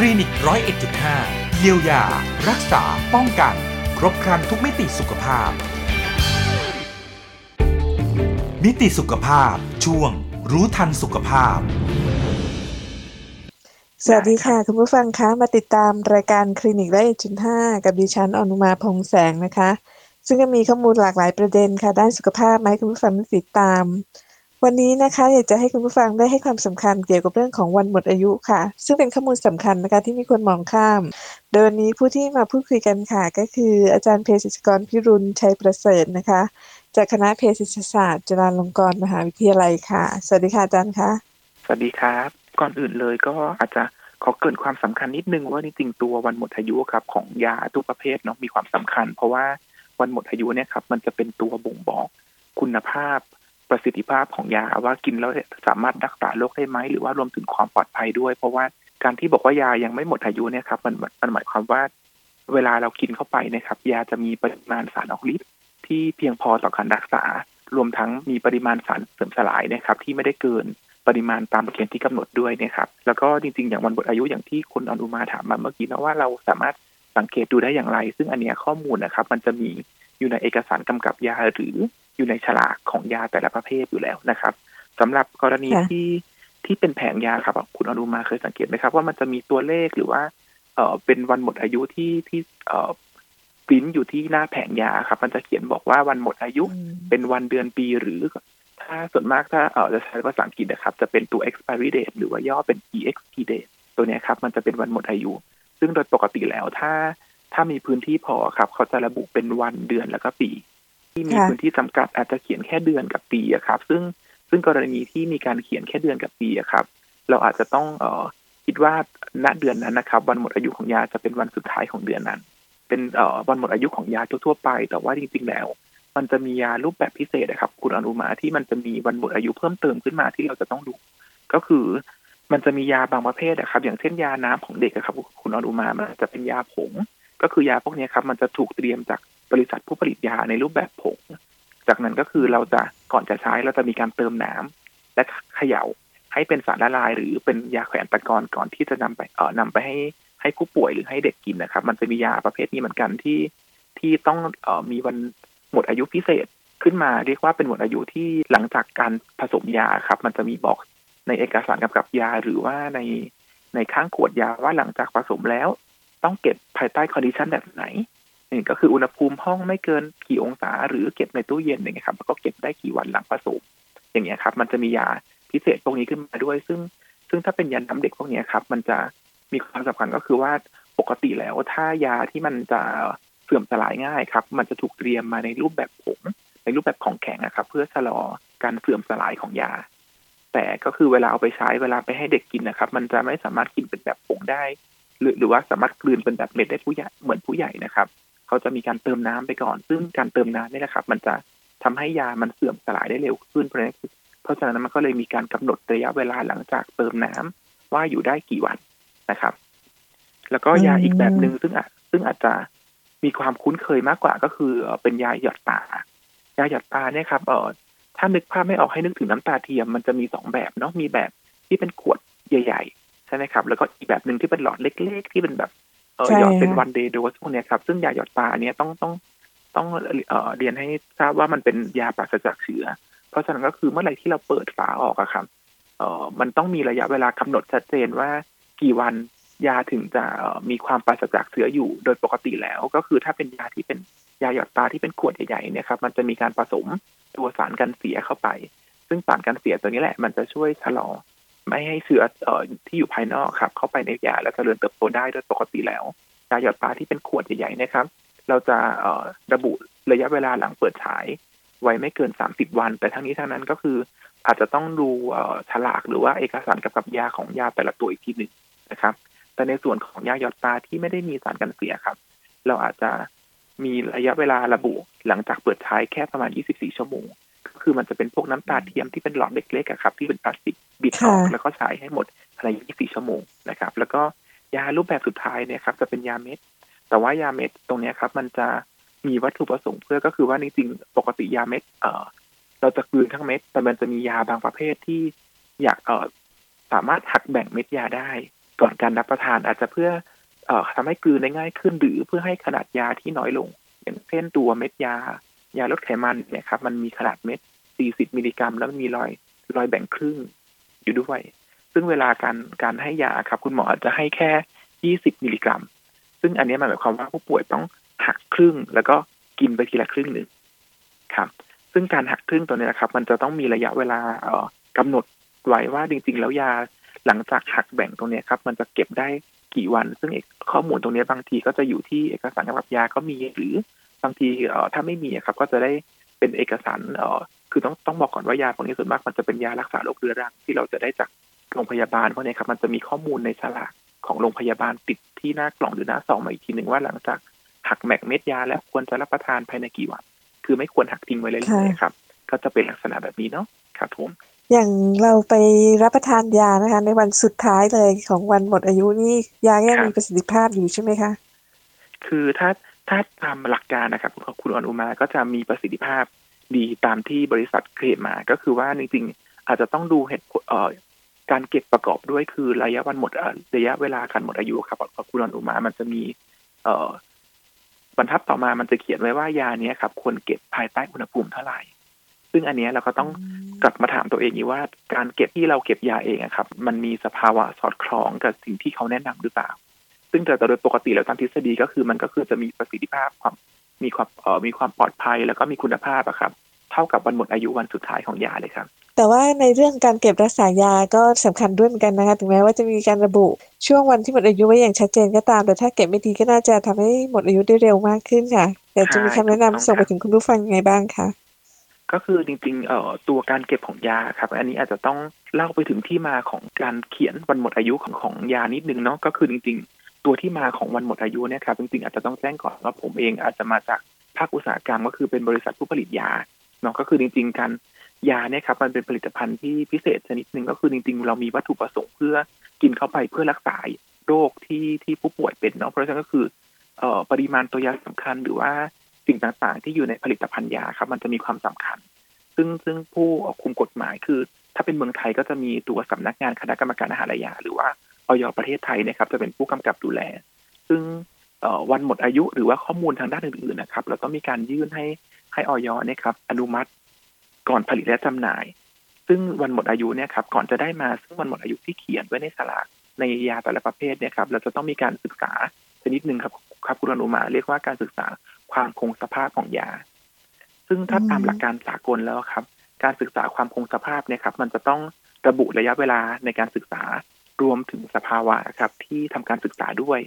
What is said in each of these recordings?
คลินิกร้อยเอ็ดจุดห้าเยียวยา รักษา ป้องกัน ครบครันทุกมิติสุขภาพ มิติสุขภาพ ช่วง รู้ทันสุขภาพ สวัสดีค่ะ คุณผู้ฟังคะ มาติดตามรายการคลินิกร้อยเอ็ดจุดห้ากับดิฉันอนุมาพงแสงนะคะ ซึ่งก็มีข้อมูลหลากหลายประเด็นค่ะ ด้านสุขภาพมาให้คุณผู้ฟังติดตาม วันนี้นะคะอยากจะให้คุณผู้ฟังได้ให้ความสำคัญเกี่ยวกับเรื่องของวันหมดอายุค่ะ ซึ่งเป็นข้อมูลสำคัญนะคะที่มีคนมองข้าม โดยวันนี้ผู้ที่มาพูดคุยกันค่ะ ก็คืออาจารย์เภสัชกรพิรุณชัยประเสริฐนะคะ จากคณะเภสัชศาสตร์จุฬาลงกรณ์มหาวิทยาลัยค่ะ สวัสดีค่ะอาจารย์คะสวัสดีครับ ก่อนอื่นเลยก็อาจจะขอเกินความสำคัญนิดนึงว่าจริงๆตัววันหมดอายุครับของยาทุกประเภทเนาะมีความสำคัญ เพราะว่าวันหมดอายุเนี่ยครับมันจะเป็นตัวบ่งบอกคุณภาพ ประสิทธิภาพของยาว่ากินแล้วสามารถรักษาโรคได้ไหมหรือว่ารวมถึงความปลอดภัยด้วย เพราะว่าการที่บอกว่ายายังไม่หมดอายุเนี่ยครับมันมันหมายความว่า เวลาเรากินเข้าไปนะครับยาจะมีปริมาณสารออกฤทธิ์ที่เพียงพอต่อการรักษา รวมทั้งมีปริมาณสารเสริมสลายนะครับ ที่ไม่ได้เกินปริมาณตามเกณฑ์ที่กำหนดด้วยนะครับแล้วก็จริงๆ อย่างวันหมดอายุอย่างที่คุณอนุมาถามมาเมื่อกี้นะว่าเราสามารถสังเกตดูได้อย่างไร ซึ่งอันเนี้ยข้อมูลนะครับ มันจะมีอยู่ในเอกสารกำกับยาหรือ อยู่ในฉลากของยาแต่ละประเภทอยู่แล้วนะครับสำหรับกรณีที่ที่เป็นแผงยาครับคุณอนุมาเคยสังเกตไหมครับ ว่ามันจะมีตัวเลขหรือว่า เออเป็นวันหมดอายุที่ที่เออปริ้นอยู่ที่หน้าแผงยาครับ มันจะเขียนบอกว่าวันหมดอายุเป็นวันเดือนปีหรือ ถ้าส่วนมากถ้าเออจะใช้ภาษาอังกฤษนะครับ จะเป็นตัว expiry date หรือว่าย่อเป็น exp date ตัวนี้ครับมันจะเป็นวันหมดอายุ ซึ่งโดยปกติแล้วถ้าถ้ามีพื้นที่พอครับ เขาจะระบุเป็นวันเดือนแล้วก็ปี ที่มีพื้นที่จำกัดอาจจะเขียนแค่เดือนกับปีอะครับ ซึ่งซึ่งกรณีที่มีการเขียนแค่เดือนกับปีอะครับ เราอาจจะต้องเออคิดว่าณเดือนนั้นนะครับ วันหมดอายุของยาจะเป็นวันสุดท้ายของเดือนนั้น เป็นเอ่อวันหมดอายุของยาทั่วๆไป แต่ว่าจริงๆแล้ว มันจะมียารูปแบบพิเศษนะครับ คุณอนุมาที่มันจะมีวันหมดอายุเพิ่มเติมขึ้นมาที่เราจะต้องดู ก็คือมันจะมียาบางประเภทนะครับ อย่างเช่นยาน้ำของเด็กครับ คุณอนุมามันจะเป็นยาผง ก็คือยาพวกนี้ครับ มันจะถูกเตรียมจาก บริษัทผู้ผลิตยาในรูปแบบผง จากนั้นก็คือเราจะก่อนจะใช้เราจะมีการเติมน้ำและเขย่าให้เป็นสารละลาย หรือเป็นยาแขวนตะกอนก่อนที่จะนำไปเอ่อนำไปให้ให้ผู้ป่วยหรือให้เด็กกินนะครับ มันจะมียาประเภทนี้เหมือนกันที่ที่ต้องเอ่อมีวันหมดอายุพิเศษขึ้นมาเรียกว่าเป็นหมดอายุที่หลังจากการผสมยาครับ มันจะมีบอกในเอกสารกำกับยาหรือว่าในในข้างขวดยาว่าหลังจากผสมแล้ว ต้องเก็บภายใต้ condition แบบไหน ก็คืออุณหภูมิห้องไม่เกินกี่องศา หรือเก็บในตู้เย็นอย่างเงี้ยครับแล้วก็เก็บได้กี่วันหลังผสม อย่างเงี้ยครับ มันจะมียาพิเศษพวกนี้ขึ้นมาด้วย ซึ่งซึ่งถ้าเป็นยาน้ำเด็กพวกนี้ครับ มันจะมีความสำคัญก็คือว่าปกติแล้วถ้ายาที่มันจะเสื่อมสลายง่ายครับ มันจะถูกเตรียมมาในรูปแบบผงในรูปแบบของแข็งนะครับ เพื่อชะลอการเสื่อมสลายของยา แต่ก็คือเวลาเอาไปใช้เวลาไปให้เด็กกินนะครับ มันจะไม่สามารถกินเป็นแบบผงได้ หรือหรือว่าสามารถกลืนเป็นแบบเม็ดได้ผู้ใหญ่เหมือนผู้ใหญ่นะครับ เขาจะมีการเติมน้ำไปก่อน ซึ่งการเติมน้ำนี่แหละครับ มันจะทำให้ยามันเสื่อมสลายได้เร็วขึ้นเพราะฉะนั้นเพราะฉะนั้นมันก็เลยมีการกำหนดระยะเวลาหลังจากเติมน้ำว่าอยู่ได้กี่วันนะครับ แล้วก็ยาอีกแบบหนึ่งซึ่งอาซึ่งอาจจะมีความคุ้นเคยมากกว่าก็คือเป็นยาหยอดตายาหยอดตาเนี่ยครับเออถ้านึกภาพไม่ออกให้นึกถึงน้ำตาเทียมมันจะมีสองแบบเนาะมีแบบที่เป็นขวดใหญ่ ๆ ใช่ไหมครับ แล้วก็อีกแบบหนึ่งที่เป็นหลอดเล็ก ๆ ที่เป็นแบบ เออหยอดเป็นวันเดย์โดสพวกนี้ครับ ซึ่งยาหยอดตาเนี้ยต้องต้องต้องเอ่อเรียนให้ทราบว่ามันเป็นยาปราศจากเชื้อ เพราะฉะนั้นก็คือเมื่อไหร่ที่เราเปิดฝาออกอะครับเอ่อมันต้องมีระยะเวลากำหนดชัดเจนว่ากี่วันยาถึงจะมีความปราศจากเชื้ออยู่โดยปกติแล้วก็คือถ้าเป็นยาที่เป็นยาหยอดตาที่เป็นขวดใหญ่ๆเนี่ยครับมันจะมีการผสมตัวสารกันเสียเข้าไป ซึ่งสารกันเสียตัวนี้แหละ มันจะช่วยชะลอ ไม่ให้เชื้อเอ่อที่อยู่ภายนอกครับ เข้าไปในยาและเจริญเติบโตได้โดยปกติแล้วยาหยอดตาที่เป็นขวดใหญ่ๆนะครับ เราจะเอ่อระบุระยะเวลาหลังเปิดฉาย ไว้ไม่เกินสามสิบวัน แต่ทั้งนี้ทั้งนั้นก็คือ อาจจะต้องดูฉลากหรือว่าเอกสารกำกับยาของยาแต่ละตัวอีกทีหนึ่งนะครับ แต่ในส่วนของยาหยอดตาที่ไม่ได้มีสารกันเสียครับ เราอาจจะมีระยะเวลาระบุหลังจากเปิดใช้แค่ประมาณ 24 ชั่วโมง คือมันจะเป็นพวกน้ำตาเทียมที่เป็นหลอดเล็กๆครับ ที่เป็นพลาสติกบิดออกแล้วก็ใช้ให้หมดภายใน24 ชั่วโมงนะครับ แล้วก็ยารูปแบบสุดท้ายเนี่ยครับจะเป็นยาเม็ด แต่ว่ายาเม็ดตรงนี้ครับ มันจะมีวัตถุประสงค์เพื่อก็คือว่าจริงๆปกติยาเม็ดเอ่อเราจะกลืนทั้งเม็ด แต่มันจะมียาบางประเภทที่อยากเอ่อสามารถหักแบ่งเม็ดยาได้ ก่อนการรับประทานอาจจะเพื่อเอ่อทำให้กลืนได้ง่ายขึ้น หรือเพื่อให้ขนาดยาที่น้อยลง อย่างเช่นตัวเม็ดยายาลดไขมันเนี่ยครับมันมีขนาดเม็ด 40มิลลิกรัม แล้วมันมีรอยรอยแบ่งครึ่งอยู่ด้วย ซึ่งเวลาการการให้ยาครับ คุณหมออาจจะให้แค่20มิลลิกรัม ซึ่งอันนี้มันหมายความว่าผู้ป่วยต้องหักครึ่งแล้วก็กินไปทีละครึ่งหนึ่งครับ ซึ่งการหักครึ่งตัวนี้นะครับ มันจะต้องมีระยะเวลาเอ่อกำหนดไว้ว่าจริง ๆ แล้วยาหลังจากหักแบ่งตรงนี้ครับ มันจะเก็บได้กี่วัน ซึ่งข้อมูลตรงนี้บางทีก็จะอยู่ที่เอกสารกำกับยาก็มีหรือบางทีเอ่อถ้าไม่มีครับ ก็จะได้เป็นเอกสารเอ่อ คือต้องต้องบอกก่อนว่ายาพวกนี้ส่วนมากมันจะเป็นยารักษาโรคเรื้อรังที่เราจะได้จากโรงพยาบาลพวกนี้ครับมันจะมีข้อมูลในฉลากของโรงพยาบาลติดที่หน้ากล่องหรือหน้าซองมาอีกทีหนึ่งว่าหลังจากหักแมกเม็ดยาแล้วควรจะรับประทานภายในกี่วัน คือไม่ควรหักทิ้งไว้เลยๆครับ ก็จะเป็นลักษณะแบบนี้เนาะครับผมอย่างเราไปรับประทานยานะคะ ในวันสุดท้ายเลยของวันหมดอายุนี่ยายังมีประสิทธิภาพอยู่ใช่ไหมคะ คือถ้าถ้าตามหลักการนะครับคุณอนุมาก็จะมีประสิทธิภาพ ดีตามที่บริษัทเคลมมา ก็คือว่าจริงๆ อาจจะต้องดูเหตุเอ่อการเก็บประกอบด้วยคือระยะวันหมดระยะเวลาการหมดอายุครับคุณอนุมา มันจะมีเอ่อบรรทัดต่อมามันจะเขียนไว้ว่ายาเนี้ยครับควรเก็บภายใต้อุณหภูมิเท่าไหร่ ซึ่งอันนี้เราก็ต้องกลับมาถามตัวเองอยู่ว่าการเก็บที่เราเก็บยาเองครับ มันมีสภาวะสอดคล้องกับสิ่งที่เขาแนะนำหรือเปล่า ซึ่งแต่โดยปกติแล้วตามทฤษฎีก็คือมันก็คือจะมีประสิทธิภาพความ มีความเอ่อมีความปลอดภัยแล้วก็มีคุณภาพอะครับ เท่ากับวันหมดอายุวันสุดท้ายของยาเลยครับ แต่ว่าในเรื่องการเก็บรักษายาก็สำคัญด้วยเหมือนกันนะคะถึงแม้ว่าจะมีการระบุช่วงวันที่หมดอายุไว้อย่างชัดเจนก็ตาม แต่ถ้าเก็บไม่ดีก็น่าจะทำให้หมดอายุได้เร็วมากขึ้นค่ะอยากจะมีคำแนะนำส่งไปถึงคุณผู้ฟังยังไงบ้างคะก็คือจริงๆเอ่อตัวการเก็บของยาครับ อันนี้อาจจะต้องเล่าไปถึงที่มาของการเขียนวันหมดอายุของของยานิดนึงเนาะก็คือจริงๆ ตัวที่มาของวันหมดอายุเนี่ยครับจริงๆอาจจะต้องแจ้งก่อนว่าผมเองอาจจะมาจากภาคอุตสาหกรรมก็คือเป็นบริษัทผู้ผลิตยาเนาะก็คือจริง ๆ การยาเนี่ยครับมันเป็นผลิตภัณฑ์ที่พิเศษชนิดหนึ่งก็คือจริง ๆ เรามีวัตถุประสงค์เพื่อกินเข้าไปเพื่อรักษาโรคที่ที่ผู้ป่วยเป็นเนาะเพราะฉะนั้นก็คือเอ่อปริมาณตัวยาสำคัญหรือว่าสิ่งต่างๆ ที่อยู่ในผลิตภัณฑ์ยาครับ มันจะมีความสำคัญ ซึ่งซึ่งผู้คุมกฎหมายคือ ถ้าเป็นเมืองไทยก็จะมีตัวสำนักงานคณะกรรมการอาหารและยา หรือว่า ออยประเทศไทยนะครับจะเป็นผู้กำกับดูแล ซึ่งวันหมดอายุหรือว่าข้อมูลทางด้านอื่นๆนะครับ เราต้องมีการยื่นให้ให้ออยนะครับ อนุมัติก่อนผลิตและจำหน่าย ซึ่งวันหมดอายุเนี่ยครับก่อนจะได้มาซึ่งวันหมดอายุที่เขียนไว้ในสลากในยาแต่ละประเภทเนี่ยครับเราจะต้องมีการศึกษาชนิดหนึ่งครับครับคุณอนุมาเรียกว่าการศึกษาความคงสภาพของยา ซึ่งถ้าตามหลักการสากลแล้วครับ การศึกษาความคงสภาพเนี่ยครับ มันจะต้องระบุระยะเวลาในการศึกษา รวมถึงสภาวะครับ ที่ทำการศึกษาด้วย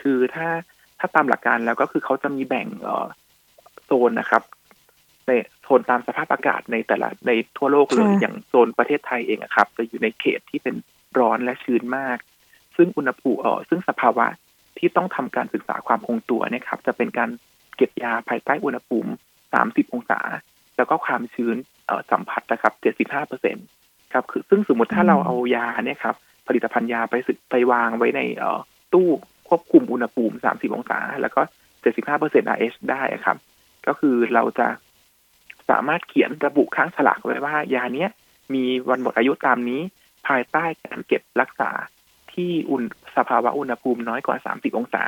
คือถ้าถ้าตามหลักการแล้วก็คือเขาจะมีแบ่งเอ่อโซนนะครับในโซนตามสภาพอากาศในแต่ละในทั่วโลกเลยอย่างโซนประเทศไทยเองครับ จะอยู่ในเขตที่เป็นร้อนและชื้นมาก ซึ่งอุณหภูมิเอ่อซึ่งสภาวะที่ต้องทำการศึกษาความคงตัวเนี่ยครับ จะเป็นการเก็บยาภายใต้อุณหภูมิ 30 องศา แล้วก็ความชื้นสัมผัสนะครับ 75เปอร์เซ็นครับ คือซึ่งสมมติถ้าเราเอายาเนี่ยครับ ผลิตภัณฑ์ยาไปสึกไปวางไว้ในตู้ควบคุมอุณหภูมิ 30 องศา แล้วก็ 75เปอร์เซ็นต์ RH ได้ครับ ก็คือเราจะสามารถเขียนระบุข้างฉลากไว้ว่า ยาเนี้ยมีวันหมดอายุตามนี้ ภายใต้การเก็บรักษาที่อุณสภาวะอุณหภูมิน้อยกว่า 30 องศา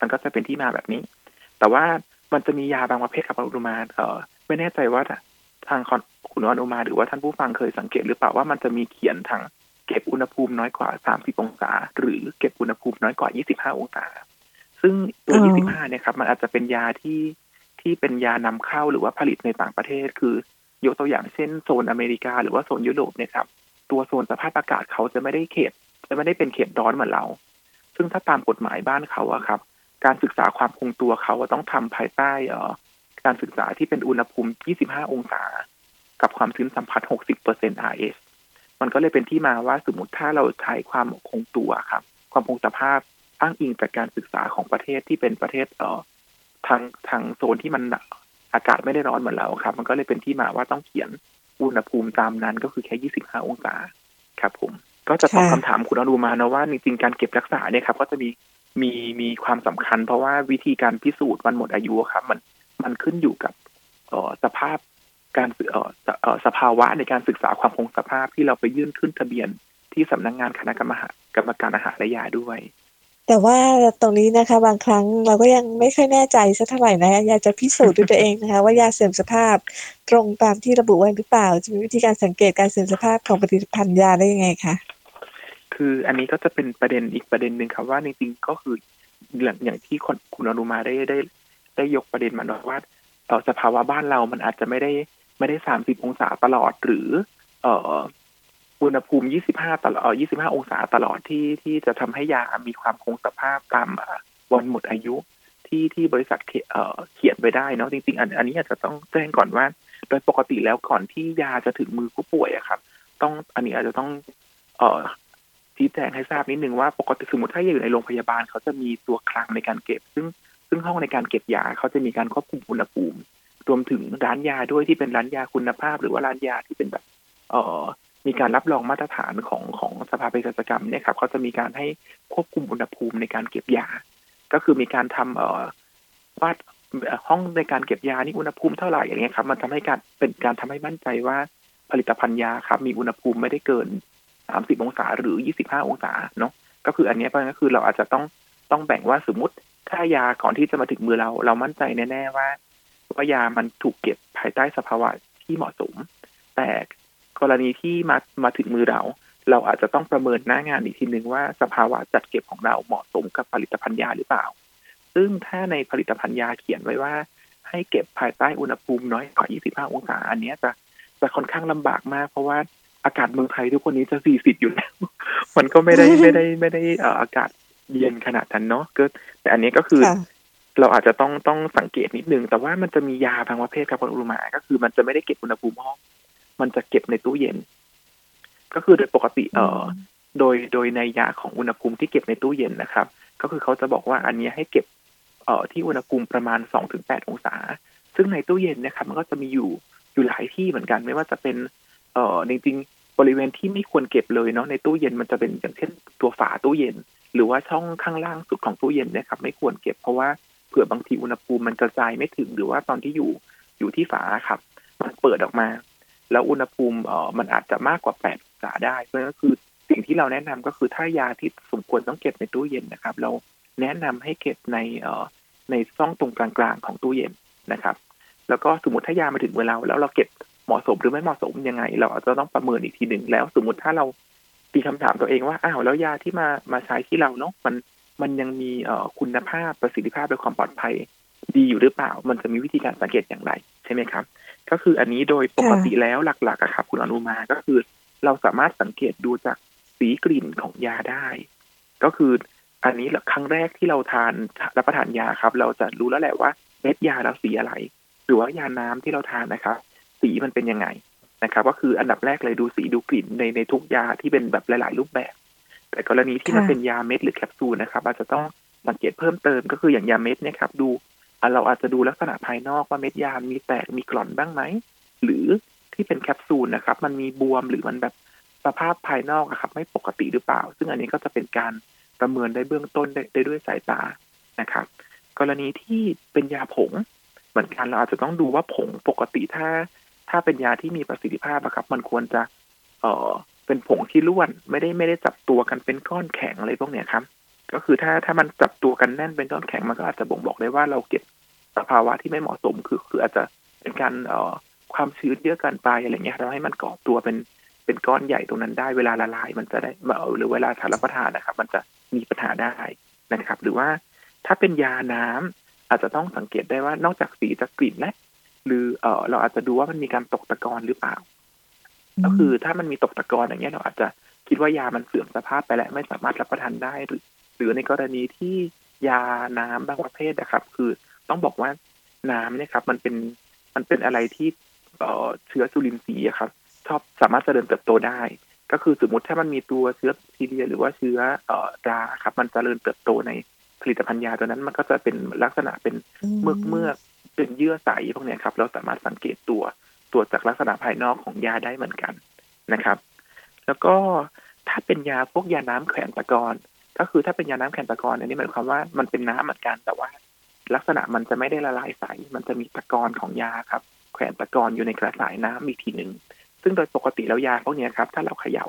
มันก็จะเป็นที่มาแบบนี้ แต่ว่ามันจะมียาบางประเภทครับอนุมาเออไม่แน่ใจว่าทางคุณอนุมาหรือว่าท่านผู้ฟังเคยสังเกตหรือเปล่าว่ามันจะมีเขียนทาง เก็บอุณหภูมิน้อยกว่า 30 องศา หรือเก็บอุณหภูมิน้อยกว่า 25 องศา ซึ่งตัว 25 เนี่ยครับมันอาจจะเป็นยาที่ที่เป็นยานำเข้าหรือว่าผลิตในต่างประเทศ คือยกตัวอย่างเช่นโซนอเมริกา หรือว่าโซนยุโรปเนี่ยครับตัวโซนสภาพอากาศเขาจะไม่ได้เขตจะไม่ได้เป็นเขตร้อนเหมือนเรา ซึ่งถ้าตามกฎหมายบ้านเขาอะครับ การศึกษาความคงตัวเขาต้องทำภายใต้เอ่อการศึกษาที่เป็นอุณหภูมิ 25 องศา กับความชื้นสัมผัส 60% RH มันก็เลยเป็นที่มาว่าสมมติถ้าเราใช้ความคงตัวครับ ความคงสภาพอ้างอิงจากการศึกษาของประเทศที่เป็นประเทศเอ่อทางทางโซนที่มันอากาศไม่ได้ร้อนเหมือนเราครับ มันก็เลยเป็นที่มาว่าต้องเขียนอุณหภูมิตามนั้นก็คือแค่ 25 องศาครับผม ก็จะตอบคำถามคุณอนุมานะว่าจริงๆการเก็บรักษาเนี่ยครับก็จะมีมีมีความสำคัญ เพราะว่าวิธีการพิสูจน์วันหมดอายุครับ มันมันขึ้นอยู่กับเออสภาพ การเออเออสภาวะในการศึกษาความคงสภาพที่เราไปยื่นขึ้นทะเบียนที่สำนักงงานคณะกรรมกรรมการอาหารและยาด้วย แต่ว่าตรงนี้นะคะบางครั้งเราก็ยังไม่ค่อยแน่ใจสักเท่าไหร่นะคะอยากจะพิสูจน์ด้วยตัวเองนะคะว่ายาเสื่อมสภาพตรงตามที่ระบุไว้หรือเปล่า จะมีวิธีการสังเกตการเสื่อมสภาพของผลิตภัณฑ์ยาได้ยังไงคะคืออันนี้ก็จะเป็นประเด็นอีกประเด็นหนึ่งครับว่าจริงๆก็คืออย่างอย่างที่คนคุณอนุมาได้ได้ได้ยกประเด็นมาเนาะว่าเอ่อสภาวะบ้านเรามันอาจจะไม่ได้ ไม่ได้สามสิบองศาตลอดหรือ เอ่ออุณหภูมิยี่สิบห้าตลอดยี่สิบห้าองศาตลอดที่ที่จะทำให้ยามีความคงสภาพตามวันหมดอายุที่ที่บริษัทเขียเอ่อเขียนไว้ได้เนาะจริงๆ อันอันนี้อาจจะต้องแจ้งก่อนว่า โดยปกติแล้วก่อนที่ยาจะถึงมือผู้ป่วยอะครับ ต้องอันนี้อาจจะต้อง เอ่อชี้แจงให้ทราบนิดนึงว่าปกติสมมติถ้าอยู่ในโรงพยาบาลเขาจะมีตัวคลังในการเก็บ ซึ่งซึ่งห้องในการเก็บยาเขาจะมีการควบคุมอุณหภูมิ รวมถึงร้านยาด้วยที่เป็นร้านยาคุณภาพ หรือว่าร้านยาที่เป็นแบบเออมีการรับรองมาตรฐานของของสภาเภสัชกรรมเนี่ยครับเขาจะมีการให้ควบคุมอุณหภูมิในการเก็บยา ก็คือมีการทำเอ่อวาดห้องในการเก็บยานี่อุณหภูมิเท่าไหร่อย่างเงี้ยครับมันทำให้การเป็นการทำให้มั่นใจว่าผลิตภัณฑ์ยาครับ มีอุณหภูมิไม่ได้เกิน30องศาหรือ25องศาเนาะก็คืออันเนี้ยเพราะฉะนั้นก็คือเราอาจจะต้องต้องแบ่งว่าสมมติถ้ายาก่อนที่จะมาถึงมือเรา เรามั่นใจแน่ๆว่า ว่ายามันถูกเก็บภายใต้สภาวะที่เหมาะสม แต่กรณีที่มามาถึงมือเรา เราอาจจะต้องประเมินหน้างานอีกทีหนึ่งว่าสภาวะจัดเก็บของเราเหมาะสมกับผลิตภัณฑ์ยาหรือเปล่า ซึ่งถ้าในผลิตภัณฑ์ยาเขียนไว้ว่า ให้เก็บภายใต้อุณหภูมิน้อยกว่า 25 องศา อันนี้จะจะค่อนข้างลำบากมาก เพราะว่าอากาศเมืองไทยทุกคนนี้จะ 40 อยู่แล้ว มันก็ไม่ได้ไม่ได้ไม่ได้เอ่อากาศเย็นขนาดนั้นเนาะก็แต่อันนี้ก็คือ เราอาจจะต้องต้องสังเกตนิดนึง แต่ว่ามันจะมียาบางประเภทครับคุณอุรุมาก็คือมันจะไม่ได้เก็บอุณหภูมิห้อง มันจะเก็บในตู้เย็น ก็คือโดยปกติเอ่อโดยโดยในยาของอุณหภูมิที่เก็บในตู้เย็นนะครับ ก็คือเขาจะบอกว่าอันนี้ให้เก็บเอ่อที่อุณหภูมิประมาณสองถึงแปดองศา ซึ่งในตู้เย็นนะครับ มันก็จะมีอยู่อยู่หลายที่เหมือนกัน ไม่ว่าจะเป็นเอ่อจริงๆบริเวณที่ไม่ควรเก็บเลยเนาะในตู้เย็นมันจะเป็นอย่างเช่นตัวฝาตู้เย็น หรือว่าช่องข้างล่างสุดของตู้เย็นนะครับ ไม่ควรเก็บเพราะว่า ผื่อบางทีอุณหภูมิมันกระจายไม่ถึงหรือว่าตอนที่อยู่อยู่ที่ฝาครับ มันเปิดออกมา แล้วอุณหภูมิเอ่อมันอาจจะมากกว่า8องศาได้เพราะนั้นก็คือสิ่งที่เราแนะนำก็คือถ้ายาที่สมควรต้องเก็บในตู้เย็นนะครับ เราแนะนำให้เก็บในเอ่อในช่องตรงกลางๆของตู้เย็นนะครับ แล้วก็สมมติถ้ายามาถึงเวลาแล้วเราเก็บเหมาะสมหรือไม่เหมาะสมยังไง เราอาจจะต้องประเมินอีกทีหนึ่งแล้ว สมมติถ้าเราตีคำถามตัวเองว่าอ้าวแล้วยาที่มามาใช้ที่เราเนาะมัน มันยังมีเอ่อคุณภาพประสิทธิภาพและความปลอดภัยดีอยู่หรือเปล่า มันจะมีวิธีการสังเกตอย่างไร ใช่ไหมครับ ก็คืออันนี้โดยปกติแล้วหลักๆอะครับคุณอนุมาก็คือ เราสามารถสังเกตดูจากสีกลิ่นของยาได้ ก็คืออันนี้แหละครั้งแรกที่เราทานรับประทานยาครับ เราจะรู้แล้วแหละว่าเม็ดยาเราสีอะไร หรือว่ายาน้ำที่เราทานนะครับ สีมันเป็นยังไงนะครับ ก็คืออันดับแรกเลยดูสีดูกลิ่นในในทุกยาที่เป็นแบบหลาย ๆ รูปแบบ แต่กรณีที่มันค่ะเป็นยาเม็ดหรือแคปซูลนะครับ อาจจะต้องสังเกตเพิ่มเติมก็คืออย่างยาเม็ดเนี่ยครับดูอะเราอาจจะดูลักษณะภายนอกว่าเม็ดยา มีแตกมีกร่อนบ้างไหม หรือที่เป็นแคปซูลนะครับ มันมีบวมหรือมันแบบสภาพภายนอกอะครับ ไม่ปกติหรือเปล่า ซึ่งอันนี้ก็จะเป็นการประเมินได้เบื้องต้นได้ได้ด้วยสายตานะครับ กรณีที่เป็นยาผง เหมือนกันเราอาจจะต้องดูว่าผงปกติถ้า ถ้าเป็นยาที่มีประสิทธิภาพอะครับ มันควรจะเอ่อ เป็นผงที่ล้วน ไม่ได้ไม่ได้จับตัวกันเป็นก้อนแข็งอะไรพวกเนี้ยครับ ก็คือถ้าถ้ามันจับตัวกันแน่นเป็นก้อนแข็งมันก็อาจจะบ่งบอกได้ว่าเราเก็บสภาวะที่ไม่เหมาะสมคือ คืออาจจะเป็นการเอ่อความชื้นเยอะเกินไปอะไรเงี้ยเราให้มันเกาะตัวเป็นเป็นก้อนใหญ่ตรงนั้นได้เวลาละลาย มันจะได้หรือเวลาทานรับประทานนะครับ มันจะมีปัญหาได้นะครับ หรือว่าถ้าเป็นยาน้ำอาจจะต้องสังเกตได้ว่านอกจากสีจากกลิ่นและหรือเออเราอาจจะดูว่ามันมีการตกตะกอนหรือเปล่า ก็คือถ้ามันมีตกตะกอนอย่างเงี้ยเราอาจจะคิดว่ายามันเสื่อมสภาพไปแล้วไม่สามารถรับประทานได้หรือ หรือในกรณีที่ยาน้ำบางประเภทนะครับ คือต้องบอกว่าน้ำเนี่ยครับ มันเป็นมันเป็นอะไรที่เอ่อเชื้อจุลินทรีย์อะครับ ชอบสามารถเจริญเติบโตได้ ก็คือสมมติถ้ามันมีตัวเชื้อแบคทีเรียหรือว่าเชื้อเอ่อราครับ มันจเจริญเติบโตในผลิตภัณฑ์ยาตัวนั้น มันก็จะเป็นลักษณะเป็นเมือกเมือกเป็นเยื่อใสพวกนี้ครับ เราสามารถสังเกตตัว ตัวจากลักษณะภายนอกของยาได้เหมือนกันนะครับ แล้วก็ถ้าเป็นยาพวกยาน้ำแขวนตะกอนก็คือถ้าเป็นยาน้ำแขวนตะกอนอันนี้หมายความว่ามันเป็นน้ำเหมือนกันแต่ว่า ลักษณะมันจะไม่ได้ละลายใสมันจะมีตะกอนของยาครับ แขวนตะกอนอยู่ในกระสายน้ำอีกทีหนึ่งซึ่งโดยปกติแล้วยาพวกเนี้ยครับ ถ้าเราเขย่า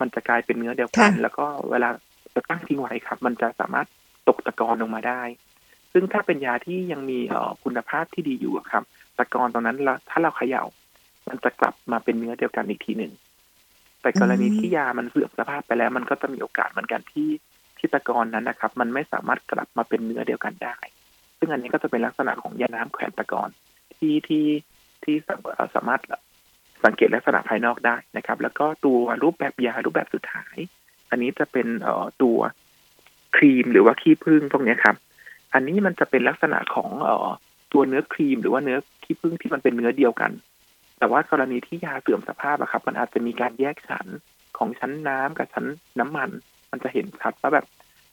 มันจะกลายเป็นเนื้อเดียวกันค่ะแล้วก็เวลาจะตั้งทิ้งไว้ครับ มันจะสามารถตกตะกอนลงมาได้ ซึ่งถ้าเป็นยาที่ยังมีเอ่อคุณภาพที่ดีอยู่อะครับ ตะกอนตรงนั้นเราถ้าเราเขย่า มันจะกลับมาเป็นเนื้อเดียวกันอีกทีหนึ่ง แต่กรณีที่ยามันเสื่อมสภาพไปแล้ว มันก็จะมีโอกาสเหมือนกันที่ที่ตะกอนนั้นนะครับ มันไม่สามารถกลับมาเป็นเนื้อเดียวกันได้ ซึ่งอันนี้ก็จะเป็นลักษณะของยาน้ำแขวนตะกอนที่ที่ที่สาสามารถสังเกตลักษณะภายนอกได้นะครับ แล้วก็ตัวรูปแบบยารูปแบบสุดท้าย อันนี้จะเป็นเอ่อตัวครีมหรือว่าขี้ผึ้งพวกนี้ครับ อันนี้มันจะเป็นลักษณะของเอ่อตัวเนื้อครีมหรือว่าเนื้อขี้ผึ้งที่มันเป็นเนื้อเดียวกัน แต่ว่ากรณีที่ยาเสื่อมสภาพอะครับ มันอาจจะมีการแยกชั้นของชั้นน้ำกับชั้นน้ำมัน มันจะเห็นชัดว่าแบบ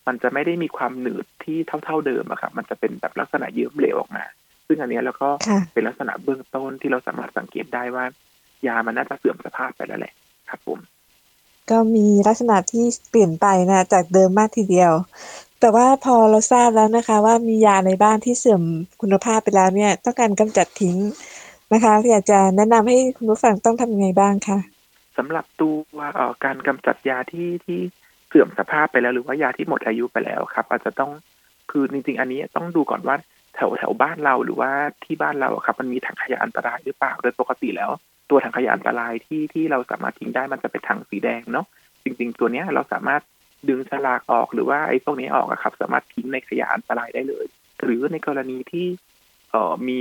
มันจะไม่ได้มีความหนืดที่เท่า ๆเดิมอะครับมันจะเป็นแบบลักษณะเยิ้มเหลวออกมา ซึ่งอันเนี้ยแล้วก็ค่ะเป็นลักษณะเบื้องต้นที่เราสามารถสังเกตได้ว่า ยามันน่าจะเสื่อมสภาพไปแล้วแหละครับผมก็มีลักษณะที่เปลี่ยนไปนะจากเดิมมากทีเดียว แต่ว่าพอเราทราบแล้วนะคะ ว่ามียาในบ้านที่เสื่อมคุณภาพไปแล้วเนี่ย ต้องการกำจัดทิ้ง นะคะอยากจะแนะนำให้คุณผู้ฟังต้องทำยังไงบ้างคะสำหรับตัวการกำจัดยาที่ที่เสื่อมสภาพไปแล้วหรือว่ายาที่หมดอายุไปแล้วครับ อาจจะต้องคือจริง ๆ อันนี้ต้องดูก่อนว่าแถวแถวบ้านเราหรือว่าที่บ้านเราครับ มันมีถังขยะอันตรายหรือเปล่าโดยปกติแล้ว ตัวถังขยะอันตรายที่ที่เราสามารถทิ้งได้มันจะเป็นถังสีแดงเนาะจริง ๆ ตัวเนี้ยเราสามารถดึงฉลากออกหรือว่าไอ้พวกนี้ออกอะครับ สามารถทิ้งในขยะอันตรายได้เลย หรือในกรณีที่เอ่อมี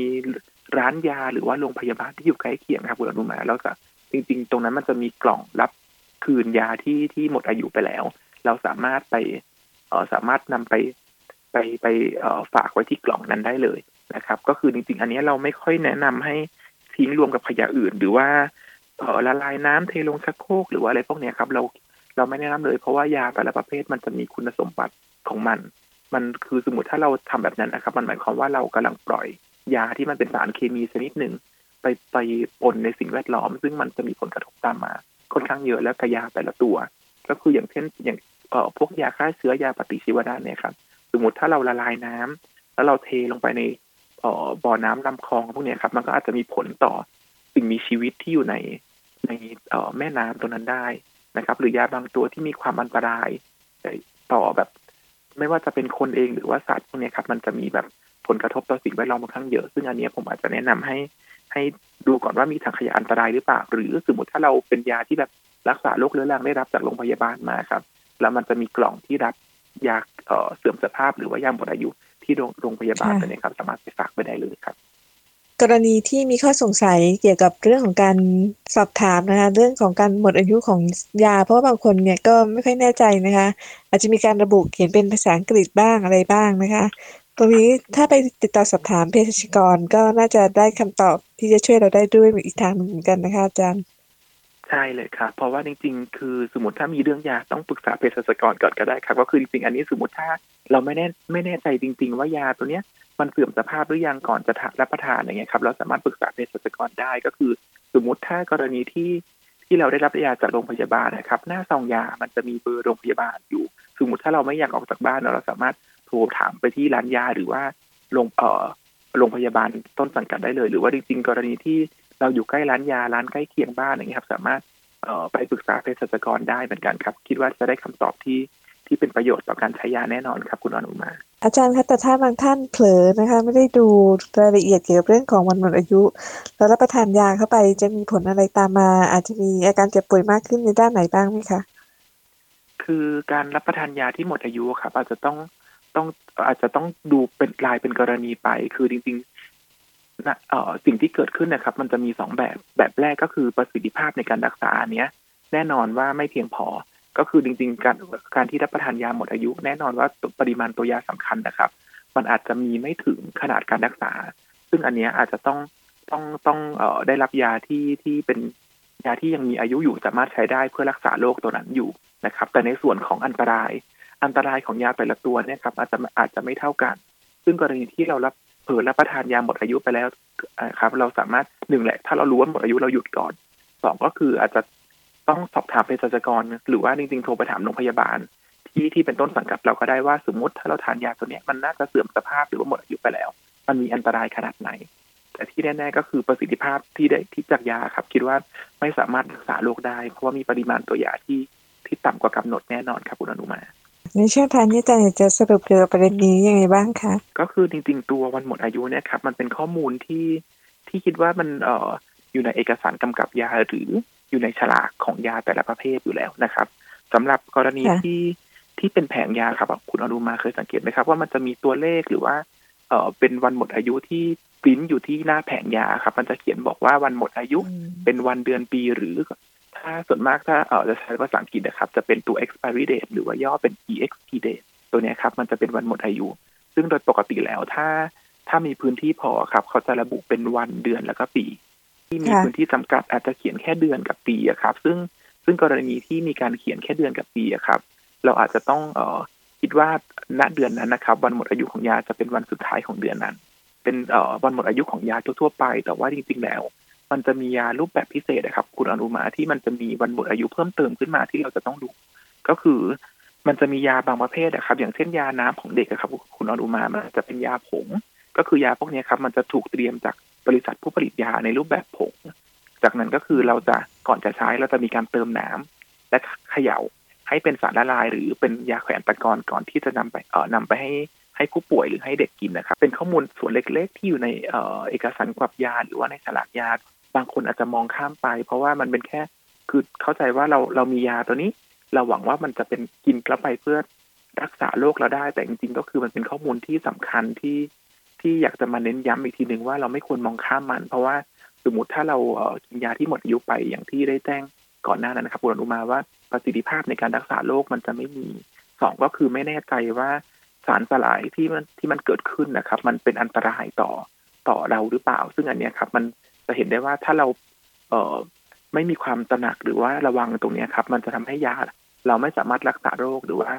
ร้านยาหรือว่าโรงพยาบาลที่อยู่ใกล้เคียงครับคุณอนุมาเราจะจริง ๆ ตรงนั้นมันจะมีกล่องรับคืนยาที่ที่หมดอายุไปแล้ว เราสามารถไปเออสามารถนำไปไปไปเออฝากไว้ที่กล่องนั้นได้เลยนะครับ ก็คือจริง ๆ อันนี้เราไม่ค่อยแนะนำให้ทิ้งรวมกับขยะอื่น หรือว่าเออละลายน้ำเทลงชักโครกหรือว่าอะไรพวกนี้ครับ เราเราไม่แนะนำเลย เพราะว่ายาแต่ละประเภทมันจะมีคุณสมบัติของมัน มันคือสมมติถ้าเราทำแบบนั้นนะครับ มันหมายความว่าเรากำลังปล่อย ยาที่มันเป็นสารเคมีชนิดหนึ่ง ไปไปปนในสิ่งแวดล้อม ซึ่งมันจะมีผลกระทบตามมาค่อนข้างเยอะแล้วกับยาแต่ละตัว ก็คืออย่างเช่นอย่างเอ่อพวกยาฆ่าเชื้อยาปฏิชีวนะเนี่ยครับ สมมติถ้าเราละลายน้ำแล้วเราเทลงไปในเอ่อบ่อน้ำลำคลองพวกเนี้ยครับ มันก็อาจจะมีผลต่อสิ่งมีชีวิตที่อยู่ในในเอ่อแม่น้ำตรงนั้นได้นะครับ หรือยาบางตัวที่มีความอันตรายต่อแบบ ไม่ว่าจะเป็นคนเองหรือว่าสัตว์พวกเนี้ยครับ มันจะมีแบบ ผลกระทบต่อสิ่งแวดล้อมค่อนข้างเยอะ ซึ่งอันเนี้ยผมอาจจะแนะนำให้ให้ดูก่อนว่ามีถังขยะอันตรายหรือเปล่า หรือสมมติถ้าเราเป็นยาที่แบบรักษาโรคเรื้อรังได้รับจากโรงพยาบาลมาครับ แล้วมันจะมีกล่องที่รับยาเอ่อเสื่อมสภาพหรือว่ายาหมดอายุที่โรงโรงพยาบาลค่ะตัวเนี้ครับ สามารถไปฝากไปได้เลยครับ กรณีที่มีข้อสงสัยเกี่ยวกับเรื่องของการสอบถามนะคะ เรื่องของการหมดอายุของยา เพราะว่าบางคนเนี่ยก็ไม่ค่อยแน่ใจนะคะ อาจจะมีการระบุเขียนเป็นภาษาอังกฤษบ้างอะไรบ้างนะคะ ตรงนี้ถ้าไปติดต่อสอบถามเภสัชกรก็น่าจะได้คำตอบที่จะช่วยเราได้ด้วยอีกทางหนึ่งเหมือนกันนะคะอาจารย์ ใช่เลยครับ เพราะว่าจริง ๆ คือสมมติถ้ามีเรื่องยาต้องปรึกษาเภสัชกรก่อนก็ได้ครับ ก็คือจริงๆ อันนี้สมมติถ้าเราไม่แน่ไม่แน่ใจจริง ๆ ว่ายาตัวเนี้ยมันเสื่อมสภาพหรือยังก่อนจะรับประทานอย่างเงี้ยครับ เราสามารถปรึกษาเภสัชกรได้ก็คือ สมมติถ้ากรณีที่ที่เราได้รับยาจากโรงพยาบาลนะครับ หน้าซองยามันจะมีเบอร์โรงพยาบาลอยู่ สมมติถ้าเราไม่อยากออกจากบ้านเราสามารถ โทรถามไปที่ร้านยาหรือว่าโรงเอ่อโรงพยาบาลต้นสังกัดได้เลย หรือว่าจริงๆ กรณีที่เราอยู่ใกล้ร้านยาร้านใกล้เคียงบ้านอย่างเงี้ยครับ สามารถเอ่อไปปรึกษาเภสัชกรได้เหมือนกันครับ คิดว่าจะได้คำตอบที่ที่เป็นประโยชน์ต่อการใช้ยาแน่นอนครับ คุณอนุมา อาจารย์คะแต่ถ้าบางท่านเผลอนะคะ ไม่ได้ดูรายละเอียดเกี่ยวกับเรื่องของวันหมดอายุ แล้วรับประทานยาเข้าไปจะมีผลอะไรตามมา อาจจะมีอาการเจ็บป่วยมากขึ้นในด้านไหนบ้างไหมคะคือการรับประทานยาที่หมดอายุครับอาจจะต้อง ต้องอาจจะต้องดูเป็นรายเป็นกรณีไป คือจริงๆนะเอ่อสิ่งที่เกิดขึ้นนะครับ มันจะมีสองแบบแบบแรกก็คือประสิทธิภาพในการรักษาอันเนี้ย แน่นอนว่าไม่เพียงพอก็คือจริง ๆ การการที่รับประทานยาหมดอายุ แน่นอนว่าปริมาณตัวยาสำคัญนะครับ มันอาจจะมีไม่ถึงขนาดการรักษา ซึ่งอันเนี้ยอาจจะต้องต้องต้องเอ่อได้รับยาที่ที่เป็นยาที่ยังมีอายุอยู่สามารถใช้ได้เพื่อรักษาโรคตัวนั้นอยู่นะครับ แต่ในส่วนของอันตราย อันตรายของยาแต่ละตัวเนี่ยครับอาจจะอาจจะไม่เท่ากัน ซึ่งกรณีที่เรารับเผลอรับประทานยาหมดอายุไปแล้วครับ เราสามารถหนึ่งแหละ ถ้าเรารู้ว่าหมดอายุเราหยุดก่อนสองก็คืออาจจะต้องสอบถามเภสัชกร หรือว่าจริงๆโทรไปถามโรงพยาบาล ที่ที่เป็นต้นสังกัดเราก็ได้ว่าสมมติถ้าเราทานยาตัวเนี้ยมันน่าจะเสื่อมสภาพหรือว่าหมดอายุไปแล้ว มันมีอันตรายขนาดไหน แต่ที่แน่ๆก็คือประสิทธิภาพที่ได้ที่จากยาครับ คิดว่าไม่สามารถรักษาโรคได้ เพราะว่ามีปริมาณตัวยาที่ที่ต่ำกว่ากำหนดแน่นอนครับคุณอนุมา ในช่วงท้ายนี้อาจารย์อยากจะสรุปเกี่ยวกับประเด็นนี้ยังไงบ้างคะก็คือจริงๆตัววันหมดอายุเนี่ยครับมันเป็นข้อมูลที่ที่คิดว่ามันเอ่ออยู่ในเอกสารกำกับยาหรืออยู่ในฉลากของยาแต่ละประเภทอยู่แล้วนะครับสำหรับกรณีค่ะที่ที่เป็นแผงยาครับคุณอนุมาเคยสังเกตไหมครับ ว่ามันจะมีตัวเลขหรือว่าเอ่อเป็นวันหมดอายุที่ปริ้นอยู่ที่หน้าแผงยาครับ มันจะเขียนบอกว่าวันหมดอายุเป็นวันเดือนปีหรือ ถ้าส่วนมากถ้าเออจะใช้ภาษาอังกฤษนะครับ จะเป็นตัว expiry date หรือว่าย่อเป็น exp date ตัวเนี้ยครับ มันจะเป็นวันหมดอายุ ซึ่งโดยปกติแล้วถ้าถ้ามีพื้นที่พอครับ เขาจะระบุเป็นวันเดือนแล้วก็ปี ที่มีค่ะพื้นที่จำกัดอาจจะเขียนแค่เดือนกับปีอะครับ ซึ่งซึ่งกรณีที่มีการเขียนแค่เดือนกับปีอะครับ เราอาจจะต้องเออคิดว่าณเดือนนั้นนะครับ วันหมดอายุของยาจะเป็นวันสุดท้ายของเดือนนั้น เป็นเอ่อวันหมดอายุของยาทั่วๆไป แต่ว่าจริงๆแล้ว มันจะมียารูปแบบพิเศษนะครับ คุณอนุมาที่มันจะมีวันหมดอายุเพิ่มเติมขึ้นมาที่เราจะต้องดู ก็คือมันจะมียาบางประเภทนะครับ อย่างเช่นยาน้ำของเด็กอะครับ คุณอนุมามันจะเป็นยาผง ก็คือยาพวกนี้ครับ มันจะถูกเตรียมจากบริษัทผู้ผลิตยาในรูปแบบผง จากนั้นก็คือเราจะก่อนจะใช้เราจะมีการเติมน้ำและเขย่าให้เป็นสารละลาย หรือเป็นยาแขวนตะกอนก่อนที่จะนำไปเอ่อนำไปให้ให้ผู้ป่วยหรือให้เด็กกินนะครับ เป็นข้อมูลส่วนเล็กๆ ที่อยู่ในเอ่อเอกสารกวับยา หรือว่าในฉลากยา บางคนอาจจะมองข้ามไป เพราะว่ามันเป็นแค่คือเข้าใจว่าเราเรามียาตัวนี้ เราหวังว่ามันจะเป็นกินเข้าไปเพื่อรักษาโรคเราได้ แต่จริงๆก็คือมันเป็นข้อมูลที่สำคัญที่ที่อยากจะมาเน้นย้ำอีกทีหนึ่งว่าเราไม่ควรมองข้ามมัน เพราะว่าสมมติถ้าเราเอ่อกินยาที่หมดอายุไปอย่างที่ได้แจ้งก่อนหน้านั้นนะครับคุณอนุมาว่าประสิทธิภาพในการรักษาโรคมันจะไม่มีสองก็คือไม่แน่ใจว่าสารสลายที่มันที่มันเกิดขึ้นนะครับ มันเป็นอันตรายต่อต่อเราหรือเปล่า ซึ่งอันนี้ครับ มัน จะเห็นได้ว่าถ้าเราเอ่อไม่มีความตระหนักหรือว่าระวังตรงนี้ครับ มันจะทำให้ยา เราไม่สามารถรักษาโรคหรือว่า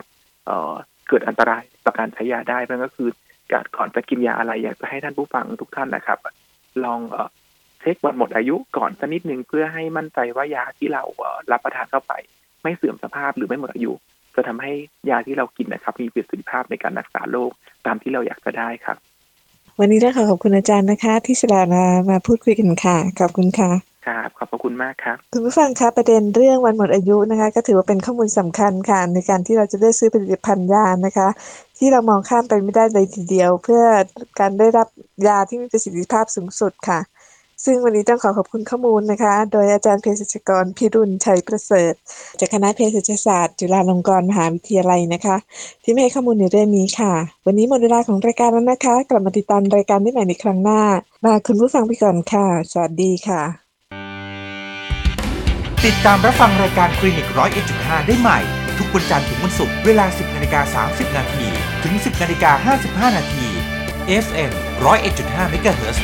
เอ่อเกิดอันตรายต่อการใช้ยาได้นั่นก็คือการก่อนจะกินยาอะไรอยากจะให้ท่านผู้ฟังทุกท่านนะครับ ลองเอเช็ควันหมดอายุก่อนสักนิดหนึ่งเพื่อให้มั่นใจว่ายาที่เรารับประทานเข้าไป ไม่เสื่อมสภาพหรือไม่หมดอายุ จะทำให้ยาที่เรากินนะครับ มีประสิทธิภาพในการรักษาโรคตามที่เราอยากจะได้ครับ วันนี้ต้องขอขอบคุณอาจารย์นะคะ ที่สละมามาพูดคุยกันค่ะ ขอบคุณค่ะครับขอบพระคุณมากครับคุณผู้ฟังคะประเด็นเรื่องวันหมดอายุนะคะ ก็ถือว่าเป็นข้อมูลสำคัญค่ะในการที่เราจะได้ซื้อผลิตภัณฑ์ยานะคะ ที่เรามองข้ามไปไม่ได้เลยทีเดียว เพื่อการได้รับยาที่มีประสิทธิภาพสูงสุดค่ะ ซึ่งวันนี้ต้องขอขอบคุณข้อมูลนะคะ โดยอาจารย์เภสัชกรพิรุณชัยประเสริฐ จากคณะเภสัชศาสตร์ จุฬาลงกรณ์มหาวิทยาลัยนะคะ ที่ให้ข้อมูลในเรื่องนี้ค่ะ วันนี้หมดเวลาของรายการแล้วนะคะ กลับมาติดตามรายการได้ใหม่ในครั้งหน้าลาคุณผู้ฟังไปก่อนค่ะ สวัสดีค่ะ ติดตามรับฟังรายการคลินิกร้อยเอ็ดจุดห้าได้ใหม่ ทุกวันจันทร์ถึงวันศุกร์เวลา 10นาฬิกา30นาทีถึง 10นาฬิกา55นาที FM 101.5 MHz